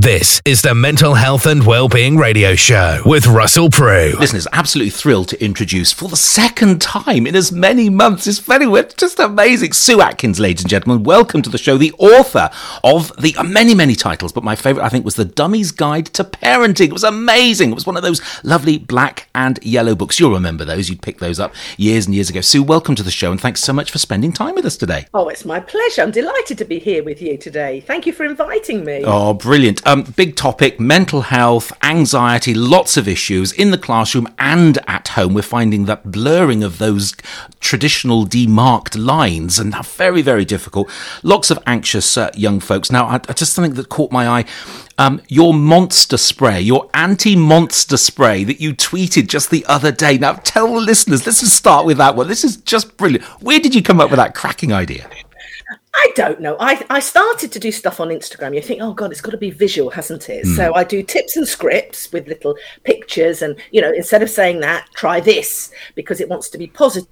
This is the Mental Health and Wellbeing Radio Show with Russell Prue. Listeners, absolutely thrilled to introduce for the second time in as many months. It's very just amazing. Sue Atkins, ladies and gentlemen, welcome to the show. The author of the uh, many, many titles, but my favourite, I think, was The Dummy's Guide to Parenting. It was amazing. It was one of those lovely black and yellow books. You'll remember those. You'd pick those up years and years ago. Sue, welcome to the show, and thanks so much for spending time with us today. Oh, it's my pleasure. I'm delighted to be here with you today. Thank you for inviting me. Oh, brilliant. Um, big topic mental health, anxiety, lots of issues in the classroom and at home. We're finding that blurring of those traditional demarked lines and very, very difficult. Lots of anxious uh, young folks. Now, I, I, just something that caught my eye. Um, your monster spray, your anti monster spray that you tweeted just the other day. Now, tell the listeners, let's just start with that one. This is just brilliant. Where did you come up with that cracking idea? I don't know. I, I started to do stuff on Instagram. You think, oh God, it's got to be visual, hasn't it? Mm. So I do tips and scripts with little pictures. And, you know, instead of saying that, try this because it wants to be positive.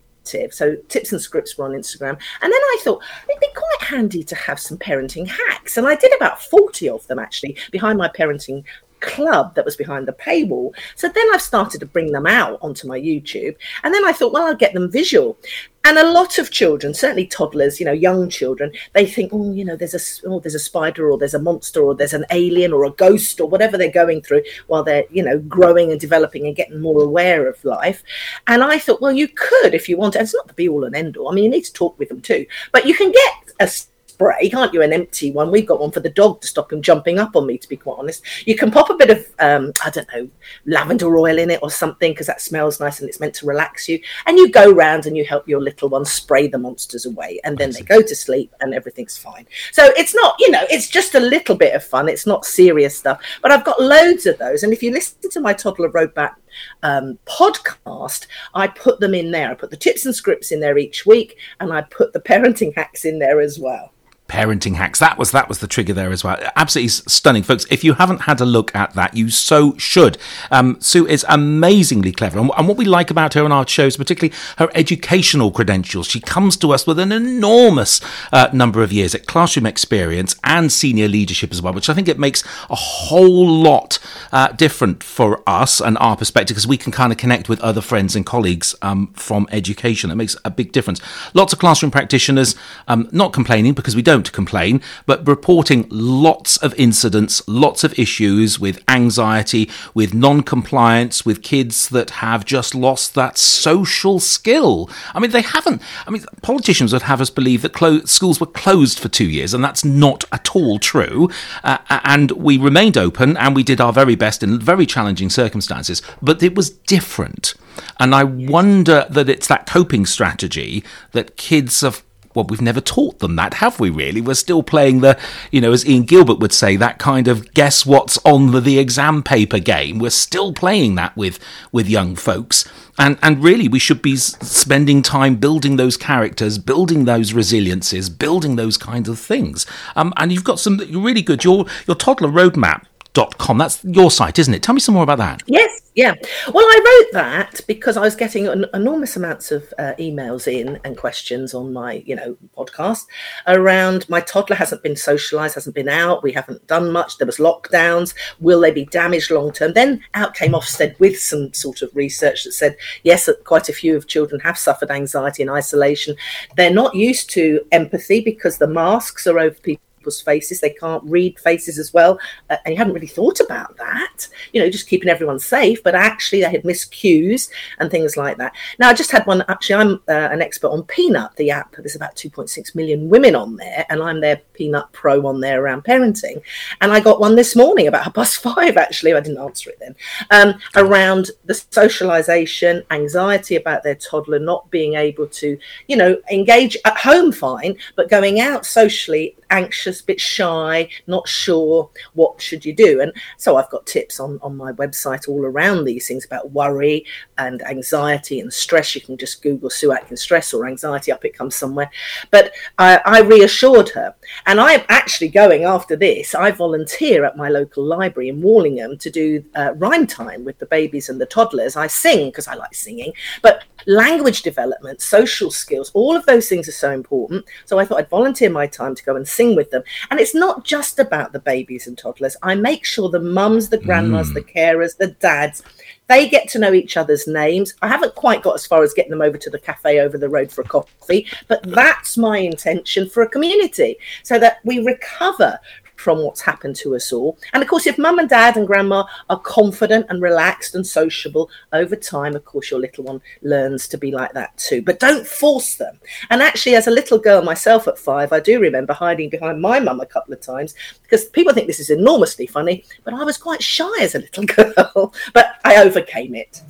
So tips and scripts were on Instagram. And then I thought it'd be quite handy to have some parenting hacks. And I did about 40 of them actually behind my parenting club that was behind the paywall. So then I've started to bring them out onto my YouTube. And then I thought, well, I'll get them visual. And a lot of children, certainly toddlers, you know, young children, they think, oh, you know, there's a oh, there's a spider or there's a monster or there's an alien or a ghost or whatever they're going through while they're, you know, growing and developing and getting more aware of life. And I thought, well, you could if you want. And it's not the be all and end all. I mean, you need to talk with them too, but you can get a spray, can't you? An empty one. We've got one for the dog to stop him jumping up on me, to be quite honest. You can pop a bit of, um, I don't know, lavender oil in it or something because that smells nice and it's meant to relax you. And you go round and you help your little one spray the monsters away. And then they go to sleep and everything's fine. So it's not, you know, it's just a little bit of fun. It's not serious stuff. But I've got loads of those. And if you listen to my Toddler Roadmap um, podcast, I put them in there. I put the tips and scripts in there each week, and I put the parenting hacks in there as well parenting hacks. That was that was the trigger there as well. Absolutely stunning, folks. If you haven't had a look at that, you so should. Um, Sue is amazingly clever, and, and, what we like about her on our shows, particularly her educational credentials, she comes to us with an enormous uh, number of years at classroom experience and senior leadership as well, which I think it makes a whole lot uh, different for us and our perspective because we can kind of connect with other friends and colleagues um, from education. It makes a big difference. Lots of classroom practitioners um, not complaining because we don't don't complain, but reporting lots of incidents, lots of issues with anxiety, with non compliance, with kids that have just lost that social skill. I mean, they haven't. I mean, politicians would have us believe that clo- schools were closed for two years, and that's not at all true. Uh, and we remained open and we did our very best in very challenging circumstances, but it was different. And I wonder that it's that coping strategy that kids have well, we've never taught them that, have we really? We're still playing the, you know, as Ian Gilbert would say, that kind of guess what's on the, the exam paper game. We're still playing that with, with young folks. And, and really, we should be spending time building those characters, building those resiliences, building those kinds of things. Um, and you've got some really good, your, your toddler roadmap Dot com. That's your site, isn't it? Tell me some more about that. Yes, yeah. Well, I wrote that because I was getting an enormous amounts of uh, emails in and questions on my, you know, podcast around my toddler hasn't been socialized, hasn't been out, we haven't done much, there was lockdowns, will they be damaged long term? Then out came Ofsted with some sort of research that said, yes, quite a few of children have suffered anxiety and isolation. They're not used to empathy because the masks are over people people's faces. They can't read faces as well. Uh, and you hadn't really thought about that, you know, just keeping everyone safe. But actually, they had missed cues and things like that. Now, I just had one. Actually, I'm uh, an expert on Peanut, the app. There's about 2.6 million women on there, and I'm their Peanut Pro on there around parenting. And I got one this morning about half past five, actually. I didn't answer it then, um, around the socialization, anxiety about their toddler not being able to, you know, engage at home fine, but going out socially anxious, bit shy, not sure what should you do. And so I've got tips on, on my website all around these things about worry and anxiety and stress. You can just Google Sue Atkins stress or anxiety up, it comes somewhere. But I, I reassured her. And I'm actually going after this. I volunteer at my local library in Wallingham to do uh, rhyme time with the babies and the toddlers. I sing because I like singing, but language development, social skills, all of those things are so important. So I thought I'd volunteer my time to go and sing with them. And it's not just about the babies and toddlers. I make sure the mums, the grandmas, mm. the carers, the dads, they get to know each other's names. I haven't quite got as far as getting them over to the cafe over the road for a coffee, but that's my intention for a community so that we recover from what's happened to us all. And of course, if mum and dad and grandma are confident and relaxed and sociable over time, of course, your little one learns to be like that too. But don't force them. And actually, as a little girl myself at five, I do remember hiding behind my mum a couple of times because people think this is enormously funny, but I was quite shy as a little girl, but I overcame it.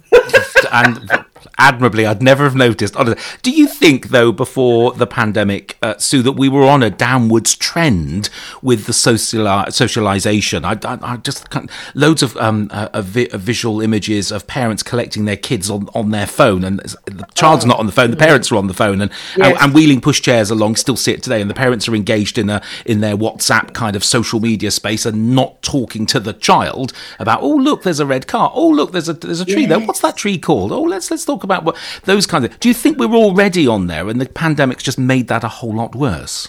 And admirably, I'd never have noticed. Do you think, though, before the pandemic, uh, Sue, that we were on a downwards trend with the social socialization? I, I, I just loads of, um, uh, of, vi- of, visual images of parents collecting their kids on, on their phone, and the child's oh. not on the phone, the parents are on the phone, and, yes. and, and wheeling pushchairs along. Still see it today, and the parents are engaged in a in their WhatsApp kind of social media space and not talking to the child about. Oh, look, there's a red car. Oh, look, there's a there's a tree yes. there. What's that tree called? Oh, let's let's talk about what those kinds of. Do you think we're already on there, and the pandemic's just made that a whole lot worse?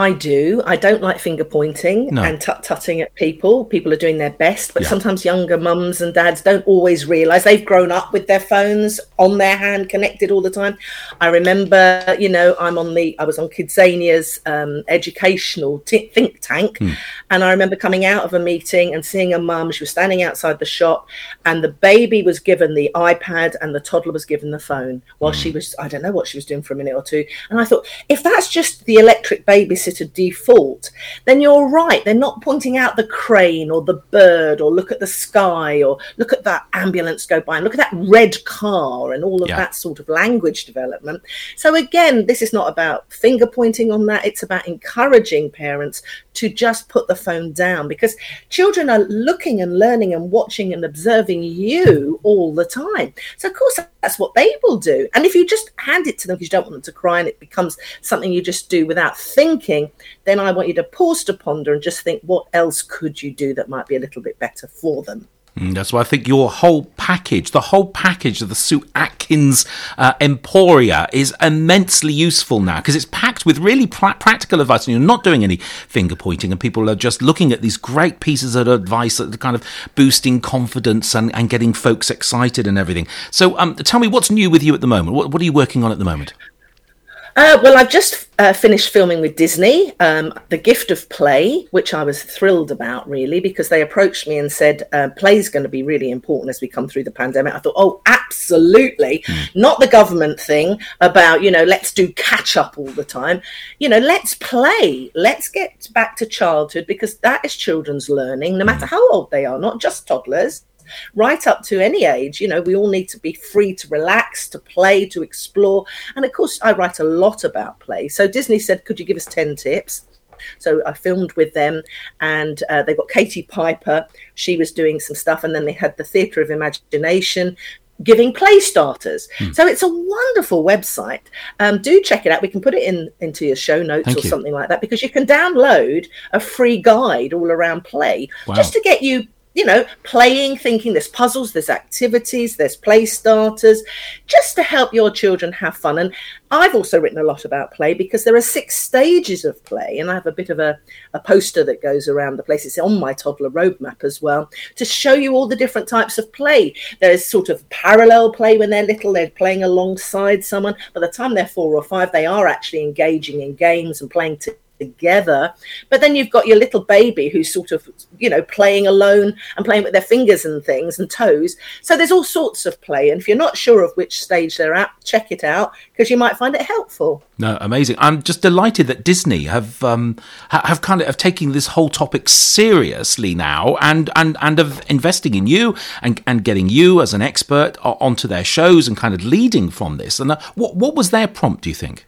I do. I don't like finger pointing no. and tut tutting at people. People are doing their best, but yeah. sometimes younger mums and dads don't always realize they've grown up with their phones on their hand, connected all the time. I remember, you know, I'm on the, I was on Kidzania's um, educational t- think tank, mm. and I remember coming out of a meeting and seeing a mum. She was standing outside the shop, and the baby was given the iPad, and the toddler was given the phone while mm. she was, I don't know what she was doing for a minute or two. And I thought, if that's just the electric baby babysitter default, then you're right. They're not pointing out the crane or the bird or look at the sky or look at that ambulance go by and look at that red car and all of yeah. that sort of language development. So, again, this is not about finger pointing on that, it's about encouraging parents to just put the phone down because children are looking and learning and watching and observing you all the time. So, of course, that's what they will do. And if you just hand it to them because you don't want them to cry and it becomes something you just do without thinking, then I want you to pause to ponder and just think, what else could you do that might be a little bit better for them? Mm, that's why I think your whole package, the whole package of the Sue Atkins uh, Emporia is immensely useful now because it's packed with really pra- practical advice and you're not doing any finger pointing and people are just looking at these great pieces of advice that are kind of boosting confidence and, and getting folks excited and everything. So um, tell me what's new with you at the moment? What, what are you working on at the moment? Uh, well, I've just uh, finished filming with Disney, um, The Gift of Play, which I was thrilled about, really, because they approached me and said, uh, play is going to be really important as we come through the pandemic. I thought, oh, absolutely. Mm. Not the government thing about, you know, let's do catch up all the time. You know, let's play. Let's get back to childhood because that is children's learning, no matter hmm. how old they are, not just toddlers right up to any age. You know, we all need to be free to relax, to play, to explore. And of course, I write a lot about play. So Disney said, Could you give us 10 tips? So I filmed with them, and uh, they got Katie Piper. She was doing some stuff, and then they had the Theatre of Imagination giving play starters. Hmm. So it's a wonderful website. Um, do check it out. We can put it in into your show notes Thank or you. something like that because you can download a free guide all around play wow. just to get you you know, playing, thinking there's puzzles, there's activities, there's play starters, just to help your children have fun. And I've also written a lot about play because there are six stages of play, and I have a bit of a, a poster that goes around the place. It's on my toddler roadmap as well to show you all the different types of play. There's sort of parallel play when they're little, they're playing alongside someone. By the time they're four or five, they are actually engaging in games and playing together together. But then you've got your little baby who's sort of, you know, playing alone and playing with their fingers and things and toes. So there's all sorts of play. And if you're not sure of which stage they're at, check it out because you might find it helpful. No, amazing. I'm just delighted that Disney have um, have kind of have taken this whole topic seriously now and and and of investing in you and and getting you as an expert onto their shows and kind of leading from this. And uh, what what was their prompt? Do you think?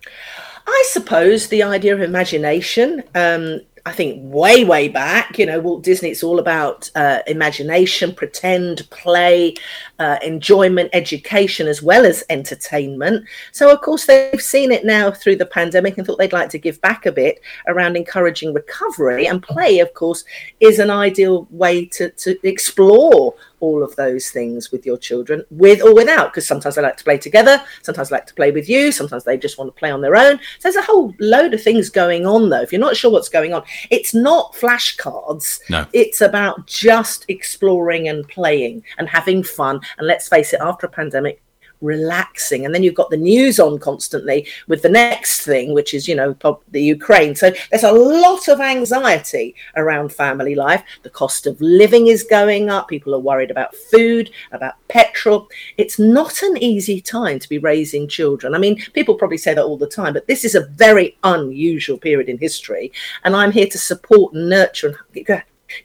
I suppose the idea of imagination. Um, I think way, way back, you know, Walt Disney, it's all about uh, imagination, pretend, play, uh, enjoyment, education, as well as entertainment. So, of course, they've seen it now through the pandemic and thought they'd like to give back a bit around encouraging recovery. And play, of course, is an ideal way to, to explore all of those things with your children, with or without, because sometimes they like to play together, sometimes they like to play with you, sometimes they just want to play on their own. So there's a whole load of things going on, though. If you're not sure what's going on, it's not flashcards. No. It's about just exploring and playing and having fun. And let's face it, after a pandemic, relaxing. And then you've got the news on constantly with the next thing which is you know the ukraine. So there's a lot of anxiety around family life. The cost of living is going up. People are worried about food about petrol. It's not an easy time to be raising children. I mean people probably say that all the time but this is a very unusual period in history. And i'm here to support and nurture and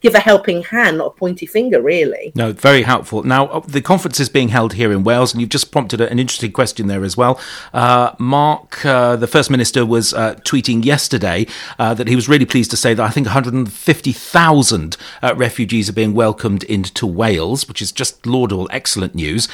give a helping hand, not a pointy finger, really. No, very helpful. Now, uh, the conference is being held here in Wales, and you've just prompted an interesting question there as well. Uh, Mark, uh, the First Minister, was uh, tweeting yesterday uh, that he was really pleased to say that I think 150,000 uh, refugees are being welcomed into Wales, which is just laudable, excellent news.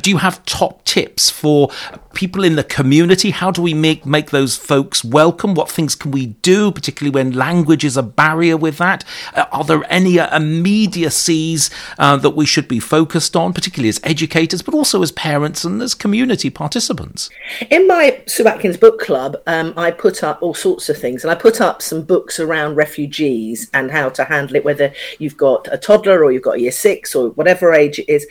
do you have top tips for people in the community? How do we make, make those folks welcome? What things can we do, particularly when language is a barrier with that? are there there any uh, immediacies uh, that we should be focused on, particularly as educators, but also as parents and as community participants? In my Sue Atkins book club, um, I put up all sorts of things, and I put up some books around refugees and how to handle it, whether you've got a toddler or you've got a year six or whatever age it is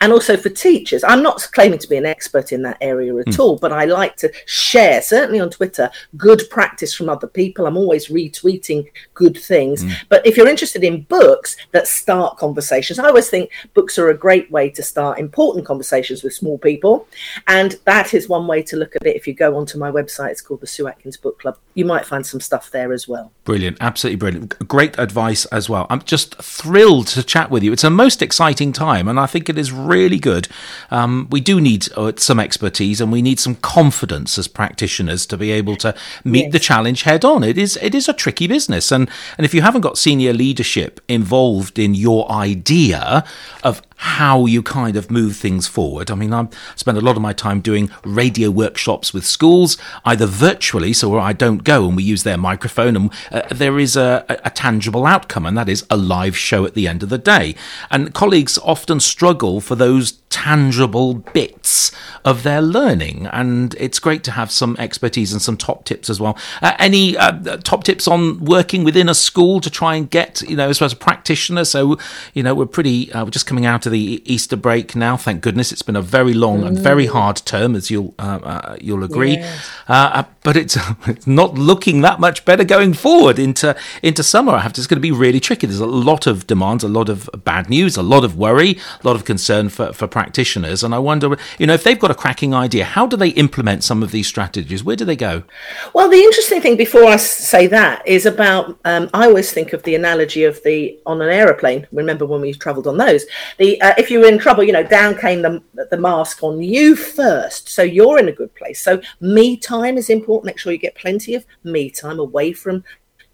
and also for teachers. I'm not claiming to be an expert in that area at mm. all, but I like to share, certainly on Twitter, good practice from other people. I'm always retweeting good things. Mm. But if you're interested in books that start conversations, I always think books are a great way to start important conversations with small people. And that is one way to look at it. If you go onto my website, it's called the Sue Atkins Book Club. You might find some stuff there as well. Brilliant. Absolutely brilliant. Great advice as well. I'm just thrilled to chat with you. It's a most exciting time, and I think it is really good. Um, we do need uh, some expertise and we need some confidence as practitioners to be able to meet yes. the challenge head on. It is it is a tricky business, and and if you haven't got senior leadership involved in your idea of how you kind of move things forward. I mean, I spend a lot of my time doing radio workshops with schools, either virtually, so I don't go and we use their microphone, and uh, there is a, a, tangible outcome, and that is a live show at the end of the day. And colleagues often struggle for those tangible bits of their learning, and it's great to have some expertise and some top tips as well. Uh, any uh, top tips on working within a school to try and get, you know, as well as a practitioner? So, you know, we're pretty, uh, we're just coming out of the Easter break now. Thank goodness, it's been a very long mm. and very mm. hard term, as you'll uh, uh, you'll agree. Yes. Uh, but it's it's not looking that much better going forward into into summer. I have to. It's going to be really tricky. There's a lot of demands, a lot of bad news, a lot of worry, a lot of concern for for practitioners. And I wonder, you know, if they've got a cracking idea, how do they implement some of these strategies? Where do they go? Well, the interesting thing before I say that is about. Um, I always think of the analogy of the on an aeroplane. Remember when we travelled on those? The uh, if you were in trouble, you know, down came the, the mask on you first. So you're in a good place. So me time is important. Make sure you get plenty of me time away from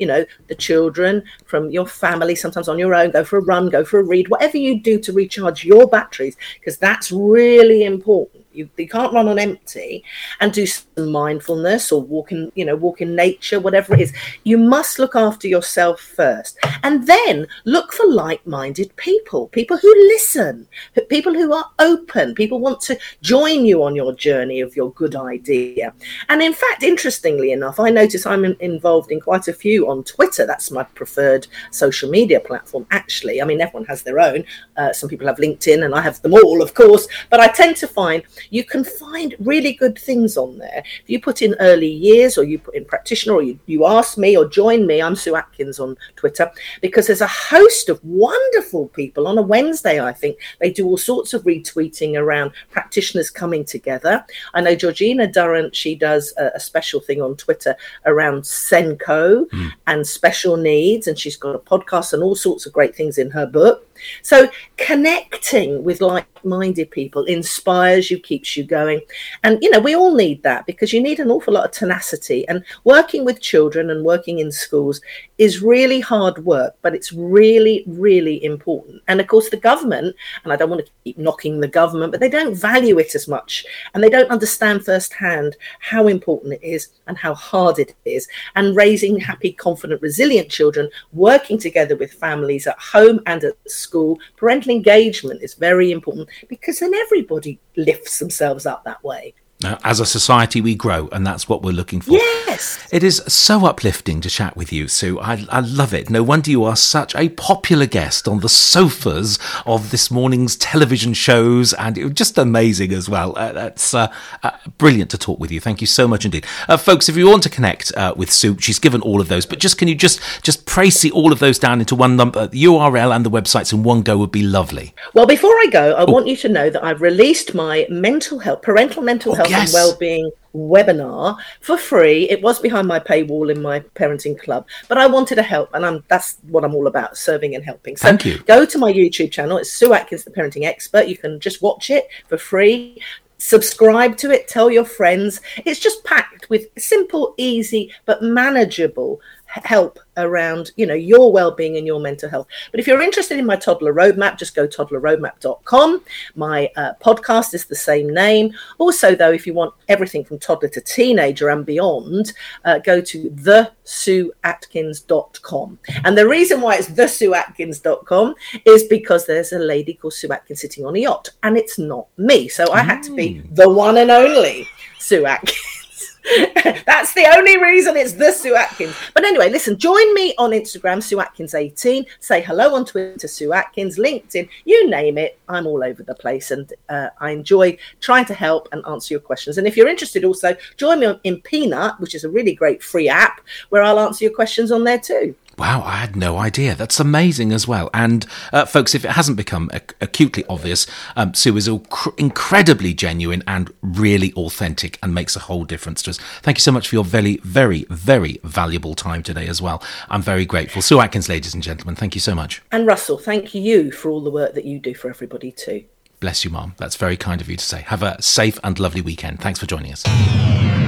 you know the children from your family sometimes on your own go for a run go for a read whatever you do to recharge your batteries because that's really important you, you can't run on empty and do some mindfulness or walk in, you know, walk in nature, whatever it is. You must look after yourself first. And then look for like-minded people, people who listen, people who are open, people want to join you on your journey of your good idea. And in fact, interestingly enough, I notice I'm in, involved in quite a few on Twitter. That's my preferred social media platform, actually. I mean, everyone has their own. Uh, some people have LinkedIn and I have them all, of course. But I tend to find you can find really good things on there. If you put in early years or you put in practitioner or you, you ask me or join me, I'm Sue Atkins on Twitter, because there's a host of wonderful people on a Wednesday, I think. They do all sorts of retweeting around practitioners coming together. I know Georgina Durrant, she does a, a special thing on Twitter around SENCO mm. and special needs, and she's got a podcast and all sorts of great things in her book. So connecting with like minded people inspires you, keeps you going. And, you know, we all need that because you need an awful lot of tenacity. And working with children and working in schools is really hard work, but it's really, really important. And of course, the government, and I don't want to keep knocking the government, but they don't value it as much and they don't understand firsthand how important it is and how hard it is. And raising happy, confident, resilient children, working together with families at home and at school school, parental engagement is very important because then everybody lifts themselves up that way. Uh, as a society, we grow, and that's what we're looking for. Yes. It is so uplifting to chat with you, Sue. I, I love it. No wonder you are such a popular guest on the sofas of this morning's television shows, and it was just amazing as well. Uh, that's uh, uh, brilliant to talk with you. Thank you so much indeed, uh, folks. If you want to connect uh, with Sue, she's given all of those, but just can you just just praise all of those down into one number, the URL and the websites in one go would be lovely. Well, before I go, I want you to know that I've released my mental health, parental mental Oh, health yes. and well-being webinar for free. It was behind my paywall in my parenting club, but I wanted to help, and I'm that's what I'm all about: serving and helping. So Thank you. go to my YouTube channel. It's Sue Atkins, the parenting expert. You can just watch it for free. Subscribe to it. Tell your friends. It's just packed with simple, easy, but manageable help around you know your well-being and your mental health. But if you're interested in my toddler roadmap just go toddlerroadmap.com my uh, podcast is the same name. Also though if you want everything from toddler to teenager and beyond uh, go to thesueatkins.com and the reason why it's thesueatkins.com is because there's a lady called sue atkins sitting on a yacht and it's not me. So i had to be the one and only sue atkins That's the only reason it's the Sue Atkins. But anyway, listen, join me on Instagram, Sue Atkins18. Say hello on Twitter, Sue Atkins, LinkedIn, you name it. I'm all over the place and uh, I enjoy trying to help and answer your questions. And if you're interested, also join me in Peanut, which is a really great free app where I'll answer your questions on there too. Wow, I had no idea. That's amazing as well. And uh, folks, if it hasn't become ac- acutely obvious, um, Sue is inc- incredibly genuine and really authentic and makes a whole difference to us. Thank you so much for your very, very, very valuable time today as well. I'm very grateful. Sue Atkins, ladies and gentlemen, thank you so much. And Russell, thank you for all the work that you do for everybody too. Bless you, Mom. That's very kind of you to say. Have a safe and lovely weekend. Thanks for joining us.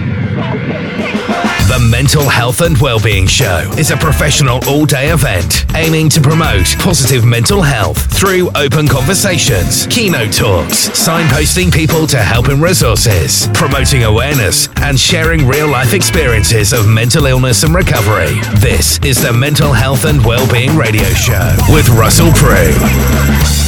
The Mental Health and Wellbeing Show is a professional all day event aiming to promote positive mental health through open conversations, keynote talks, signposting people to help and resources, promoting awareness, and sharing real life experiences of mental illness and recovery. This is the Mental Health and Wellbeing Radio Show with Russell Prue.